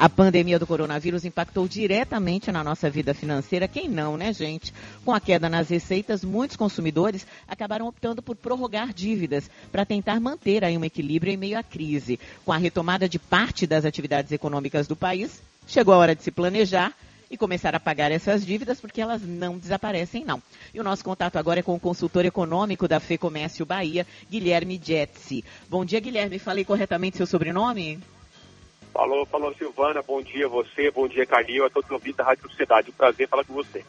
A pandemia do coronavírus impactou diretamente na nossa vida financeira. Quem não, né, gente? Com a queda nas receitas, muitos consumidores acabaram optando por prorrogar dívidas para tentar manter aí um equilíbrio em meio à crise. Com a retomada de parte das atividades econômicas do país, chegou a hora de se planejar e começar a pagar essas dívidas, porque elas não desaparecem, não. E o nosso contato agora é com o consultor econômico da Fê Comércio Bahia, Guilherme Jetsi. Bom dia, Guilherme. Falei corretamente seu sobrenome? Falou, falou Silvana, bom dia a você, bom dia Carlinho, a todos os ouvintes da Rádio Sociedade. Um prazer falar com você.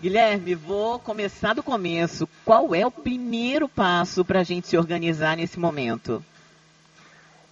Guilherme, vou começar do começo. Qual é o primeiro passo para a gente se organizar nesse momento?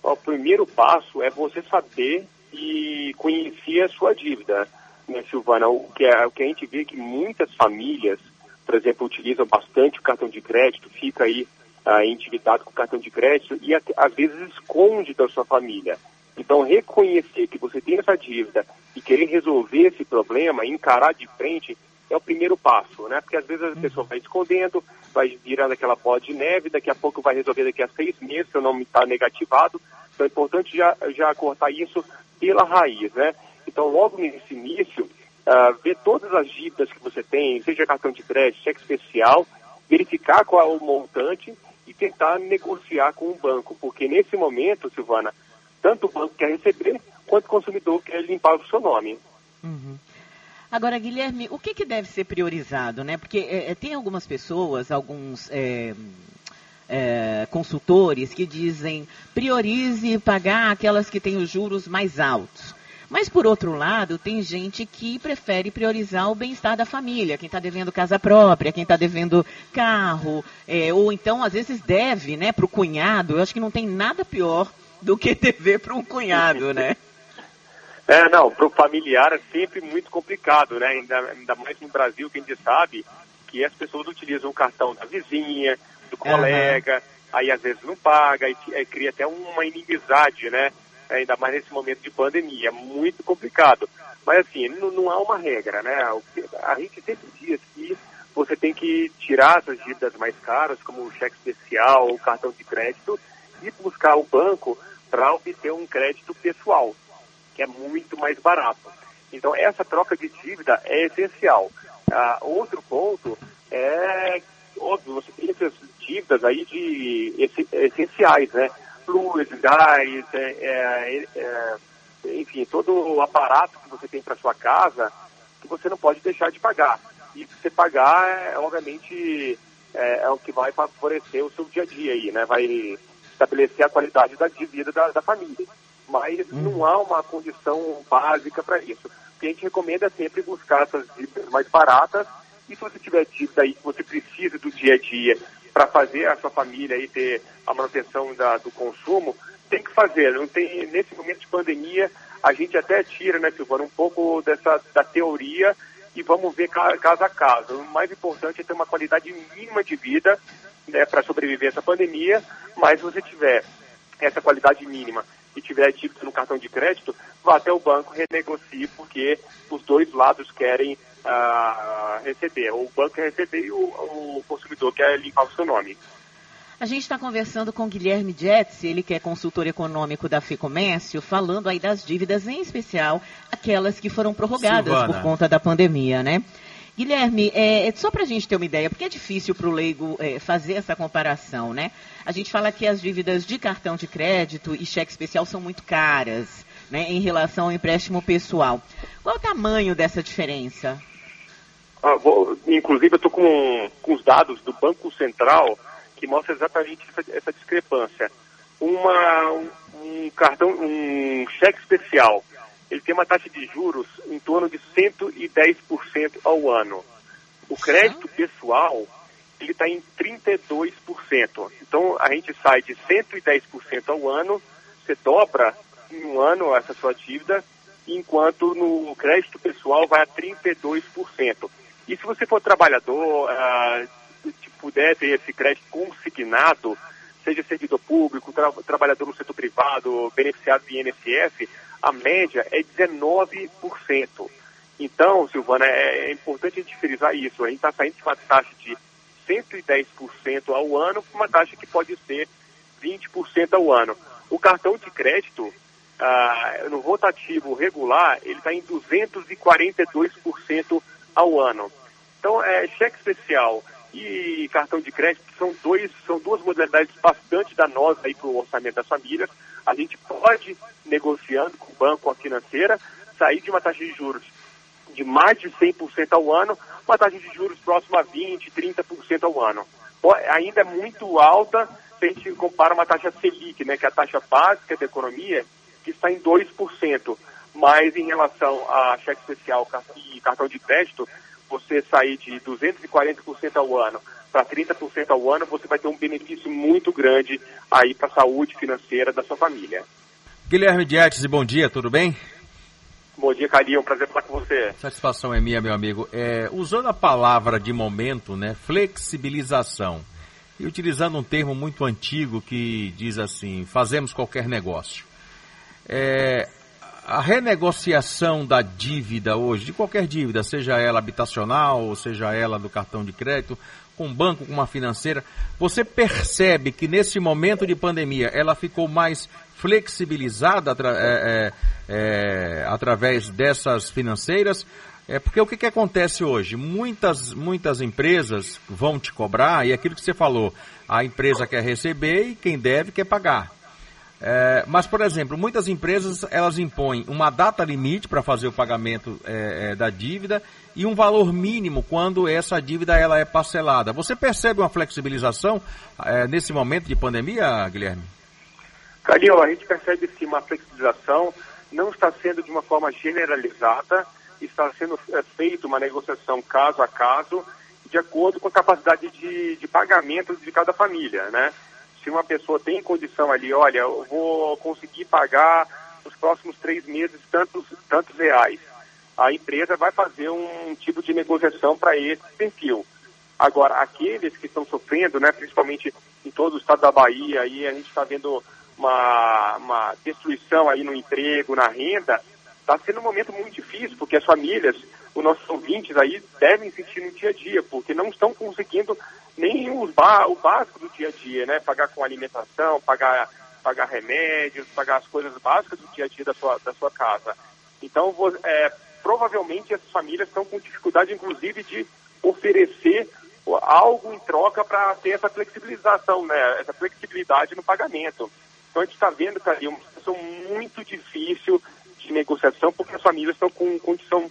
O primeiro passo é você saber e conhecer a sua dívida, né, Silvana? O que, é, o que a gente vê é que muitas famílias, por exemplo, utilizam bastante o cartão de crédito, fica aí ah, endividado com o cartão de crédito e às vezes esconde da sua família. Então, reconhecer que você tem essa dívida e querer resolver esse problema, encarar de frente, é o primeiro passo, né? Porque às vezes a uhum. pessoa vai escondendo, vai virando aquela bola de neve, daqui a pouco vai resolver daqui a seis meses, se o nome está negativado. Então é importante já, já cortar isso pela raiz, né? Então, logo nesse início, uh, ver todas as dívidas que você tem, seja cartão de crédito, cheque especial, verificar qual é o montante e tentar negociar com o banco, porque nesse momento, Silvana, tanto o banco quer receber, quanto o consumidor quer limpar o seu nome. Uhum. Agora, Guilherme, o que, que deve ser priorizado, né? Porque é, tem algumas pessoas, alguns é, é, consultores que dizem priorize pagar aquelas que têm os juros mais altos. Mas, por outro lado, tem gente que prefere priorizar o bem-estar da família, quem está devendo casa própria, quem está devendo carro, é, ou então, às vezes, deve né, para o cunhado. Eu acho que não tem nada pior do que dever para um cunhado, né? É, não, para o familiar é sempre muito complicado, né? Ainda, ainda mais no Brasil, que a gente sabe que as pessoas utilizam o cartão da vizinha, do colega, uhum. aí às vezes não paga, e, cria até uma inimizade, né? Ainda mais nesse momento de pandemia, muito complicado. Mas assim, não, não há uma regra, né? A gente sempre diz que você tem que tirar essas dívidas mais caras, como o cheque especial, o cartão de crédito, e buscar o banco para obter um crédito pessoal, que é muito mais barato. Então, essa troca de dívida é essencial. Ah, outro ponto é, óbvio, você tem essas dívidas aí de essenciais, né? Luz, gás, é, é, é, enfim, todo o aparato que você tem para sua casa que você não pode deixar de pagar. E você pagar, é, obviamente, é, é, o que vai favorecer o seu dia a dia aí, né? Vai estabelecer a qualidade da, de vida da, da família. Mas hum. não há uma condição básica para isso. O que a gente recomenda é sempre buscar essas dívidas mais baratas e se você tiver dívida aí que você precisa do dia a dia para fazer a sua família aí ter a manutenção da, do consumo, tem que fazer. Não tem, nesse momento de pandemia, a gente até tira, né, Silvana, um pouco dessa da teoria e vamos ver caso a caso. O mais importante é ter uma qualidade mínima de vida né, para sobreviver a essa pandemia, mas se você tiver essa qualidade mínima e tiver dívida no cartão de crédito, vá até o banco, renegocie, porque os dois lados querem uh, receber. O banco quer receber e o, o consumidor quer limpar o seu nome. A gente está conversando com Guilherme Jetz, ele que é consultor econômico da FEComércio, falando aí das dívidas, em especial aquelas que foram prorrogadas Silvana. por conta da pandemia, né? Guilherme, é, é só para a gente ter uma ideia, porque é difícil para o leigo é, fazer essa comparação, né? A gente fala que as dívidas de cartão de crédito e cheque especial são muito caras, né, em relação ao empréstimo pessoal. Qual é o tamanho dessa diferença? Ah, vou, inclusive, eu estou com, com os dados do Banco Central que mostra exatamente essa, essa discrepância. Uma, um, um cartão, um cheque especial ele tem uma taxa de juros em torno de 110% ao ano. O crédito pessoal, ele está em 32%. Então, a gente sai de 110% ao ano, você dobra em um ano essa sua dívida, enquanto no crédito pessoal vai a 32%. E se você for trabalhador, ah, puder ter esse crédito consignado, seja servidor público, tra trabalhador no setor privado, beneficiado de INSS, a média é 19%. Então, Silvana, é, é importante a gente frisar isso. A gente está saindo de uma taxa de 110% ao ano para uma taxa que pode ser 20% ao ano. O cartão de crédito, uh, no rotativo regular, ele está em 242% ao ano. Então, é, cheque especial e cartão de crédito são, dois, são duas modalidades bastante danosas para o orçamento das famílias. A gente pode, negociando com o banco, com a financeira, sair de uma taxa de juros de mais de 100% ao ano, uma taxa de juros próxima a 20%, 30% ao ano. Ainda é muito alta se a gente compara uma taxa Selic, né, que é a taxa básica da economia, que está em 2%. Mas em relação a cheque especial e cartão de crédito, você sair de 240% ao ano para 30% ao ano, você vai ter um benefício muito grande aí para a saúde financeira da sua família. Guilherme Dietes, bom dia, tudo bem? Bom dia, Carinho. Um prazer falar com você. Satisfação é minha, meu amigo. É, usando a palavra de momento, né, flexibilização, e utilizando um termo muito antigo que diz assim, fazemos qualquer negócio. É, a renegociação da dívida hoje, de qualquer dívida, seja ela habitacional, ou seja ela do cartão de crédito, com um banco, com uma financeira, você percebe que nesse momento de pandemia ela ficou mais flexibilizada é, é, é, através dessas financeiras? É porque o que, que acontece hoje? Muitas, muitas empresas vão te cobrar, e aquilo que você falou, a empresa quer receber e quem deve quer pagar. É, mas, por exemplo, muitas empresas elas impõem uma data limite para fazer o pagamento é, é, da dívida e um valor mínimo quando essa dívida ela é parcelada. Você percebe uma flexibilização é, nesse momento de pandemia, Guilherme? Calil, a gente percebe sim uma flexibilização, não está sendo de uma forma generalizada, está sendo é, feita uma negociação caso a caso, de acordo com a capacidade de, de pagamento de cada família, né? Se uma pessoa tem condição ali, olha, eu vou conseguir pagar nos próximos três meses tantos, tantos reais, a empresa vai fazer um tipo de negociação para esse perfil. Agora, aqueles que estão sofrendo, né, principalmente em todo o estado da Bahia, aí a gente está vendo uma, uma destruição aí no emprego, na renda, está sendo um momento muito difícil, porque as famílias, os nossos ouvintes aí, devem sentir no dia a dia, porque não estão conseguindo nem os o básico do dia a dia, né? Pagar com alimentação, pagar, pagar remédios, pagar as coisas básicas do dia a dia da sua, da sua casa. Então, é, provavelmente essas famílias estão com dificuldade, inclusive, de oferecer algo em troca para ter essa flexibilização, né? Essa flexibilidade no pagamento. Então, a gente está vendo, cara, uma situação muito difícil de negociação, porque as famílias estão com condição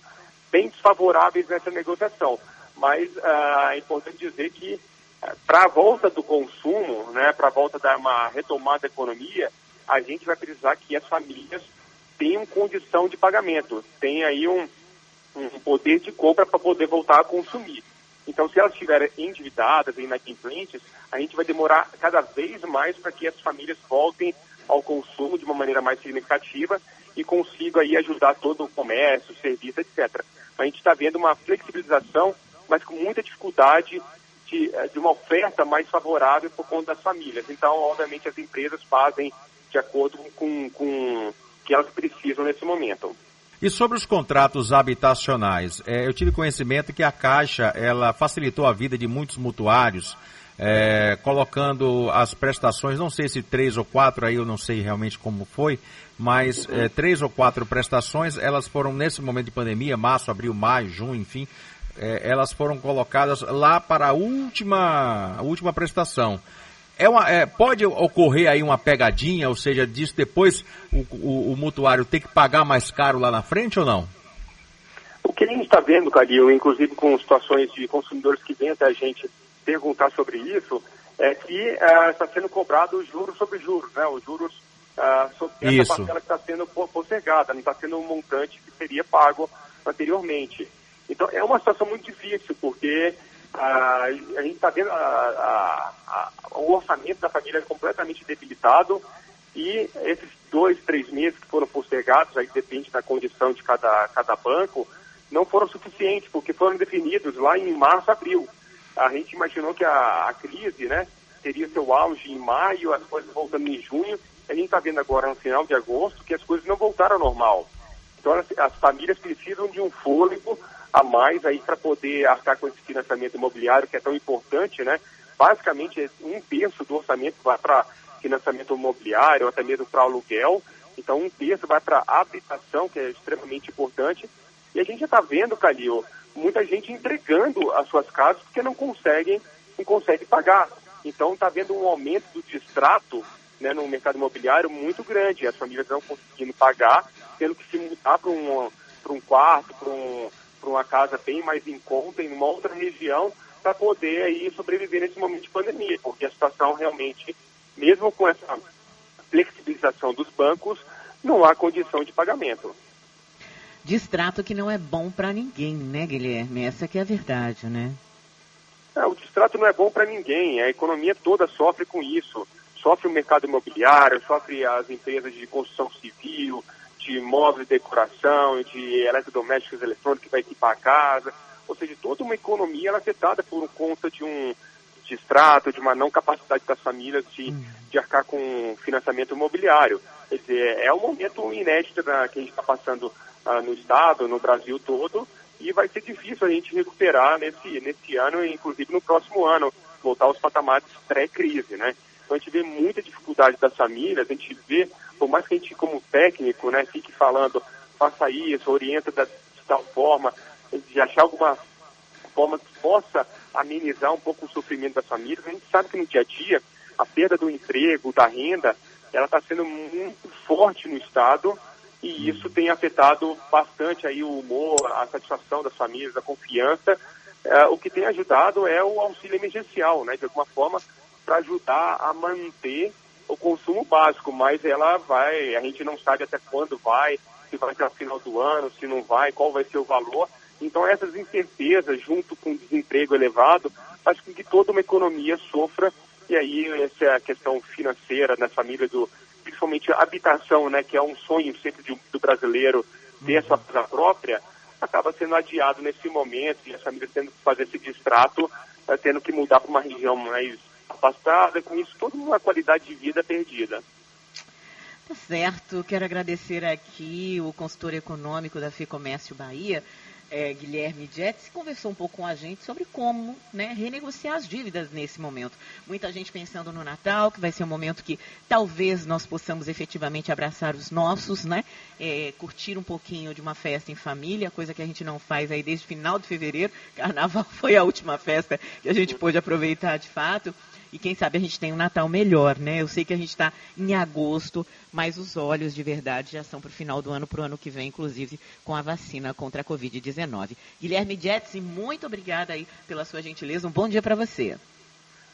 bem desfavoráveis nessa negociação. Mas uh, é importante dizer que para a volta do consumo, né, para a volta da uma retomada da economia, a gente vai precisar que as famílias tenham condição de pagamento, tenham aí um, um poder de compra para poder voltar a consumir. Então, se elas estiverem endividadas, inadimplentes, a gente vai demorar cada vez mais para que as famílias voltem ao consumo de uma maneira mais significativa e consigam aí ajudar todo o comércio, serviço, etc. A gente está vendo uma flexibilização, mas com muita dificuldade de, eh, de uma oferta mais favorável por conta das famílias. Então, obviamente, as empresas fazem de acordo com, com que elas precisam nesse momento. E sobre os contratos habitacionais, é, eu tive conhecimento que a Caixa ela facilitou a vida de muitos mutuários, é, colocando as prestações, não sei se três ou quatro, aí eu não sei realmente como foi, mas é, três ou quatro prestações, elas foram nesse momento de pandemia, março, abril, maio, junho, enfim, é, elas foram colocadas lá para a última, a última prestação. É uma, é, pode ocorrer aí uma pegadinha, ou seja, disso depois o, o, o, mutuário ter que pagar mais caro lá na frente ou não? O que a gente está vendo, Calil, inclusive com situações de consumidores que vêm até a gente perguntar sobre isso, é que é, está sendo cobrado juros sobre juros, né? Os juros uh, sobre essa isso. parcela que está sendo postergada, não está sendo um montante que seria pago anteriormente. Então, é uma situação muito difícil, porque ah, a gente está vendo a, a, a, o orçamento da família completamente debilitado e esses dois, três meses que foram postergados, aí depende da condição de cada, cada banco, não foram suficientes, porque foram definidos lá em março, abril. A gente imaginou que a, a crise né, teria seu auge em maio, as coisas voltando em junho. A gente está vendo agora no final de agosto que as coisas não voltaram ao normal. Então as, as famílias precisam de um fôlego a mais aí para poder arcar com esse financiamento imobiliário que é tão importante, né? Basicamente, um terço do orçamento vai para financiamento imobiliário, até mesmo para aluguel, Então, um terço vai para habitação, que é extremamente importante. E a gente já está vendo, Calil, muita gente entregando as suas casas porque não conseguem, não conseguem pagar. Então, está havendo um aumento do distrato né, no mercado imobiliário muito grande. As famílias não conseguindo pagar, tendo que se mudar para um, um quarto, para um, uma casa bem mais em conta, em uma outra região, para poder aí sobreviver nesse momento de pandemia, porque a situação realmente, mesmo com essa flexibilização dos bancos, não há condição de pagamento. Distrato que não é bom para ninguém, né, Guilherme? Essa que é a verdade, né? É, o distrato não é bom para ninguém. A economia toda sofre com isso. Sofre o mercado imobiliário, sofre as empresas de construção civil, de móveis de decoração, de eletrodomésticos eletrônicos para equipar a casa. Ou seja, toda uma economia ela é afetada por conta de um distrato, de uma não capacidade das famílias de, hum. de arcar com financiamento imobiliário. Quer dizer, é um momento inédito né, que a gente está passando uh, no Estado, no Brasil todo, e vai ser difícil a gente recuperar nesse, nesse ano e inclusive no próximo ano, voltar aos patamares pré-crise, né? Então a gente vê muita dificuldade das famílias, a gente vê, por mais que a gente como técnico, né, fique falando, faça isso, orienta da, de tal forma, de achar alguma forma que possa amenizar um pouco o sofrimento das famílias, a gente sabe que no dia a dia a perda do emprego, da renda, ela está sendo muito forte no Estado e isso tem afetado bastante aí o humor, a satisfação das famílias, a confiança. É, o que tem ajudado é o auxílio emergencial, né, de alguma forma, para ajudar a manter o consumo básico, mas ela vai, a gente não sabe até quando vai, se vai até o final do ano, se não vai, qual vai ser o valor. Então essas incertezas, junto com o desemprego elevado, faz com que toda uma economia sofra, e aí essa é a questão financeira na família do, principalmente habitação, né, que é um sonho sempre de, do brasileiro ter sua casa própria, acaba sendo adiado nesse momento e as famílias tendo que fazer esse distrato, uh, tendo que mudar para uma região mais afastada, com isso toda uma qualidade de vida perdida. Tá certo, quero agradecer aqui o consultor econômico da FEComércio Bahia, é, Guilherme Jetz conversou um pouco com a gente sobre como né, renegociar as dívidas nesse momento. Muita gente pensando no Natal, que vai ser um momento que talvez nós possamos efetivamente abraçar os nossos, né? É, curtir um pouquinho de uma festa em família, coisa que a gente não faz aí desde final de fevereiro. Carnaval foi a última festa que a gente pôde aproveitar de fato. E quem sabe a gente tem um Natal melhor, né? Eu sei que a gente está em agosto, mas os olhos de verdade já são para o final do ano, para o ano que vem, inclusive com a vacina contra a Covid-19. Guilherme Jetsi, muito obrigada aí pela sua gentileza. Um bom dia para você.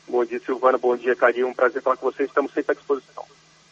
Bom dia, Silvana. Bom dia, Carinho. Um prazer falar com vocês. Estamos sempre à disposição.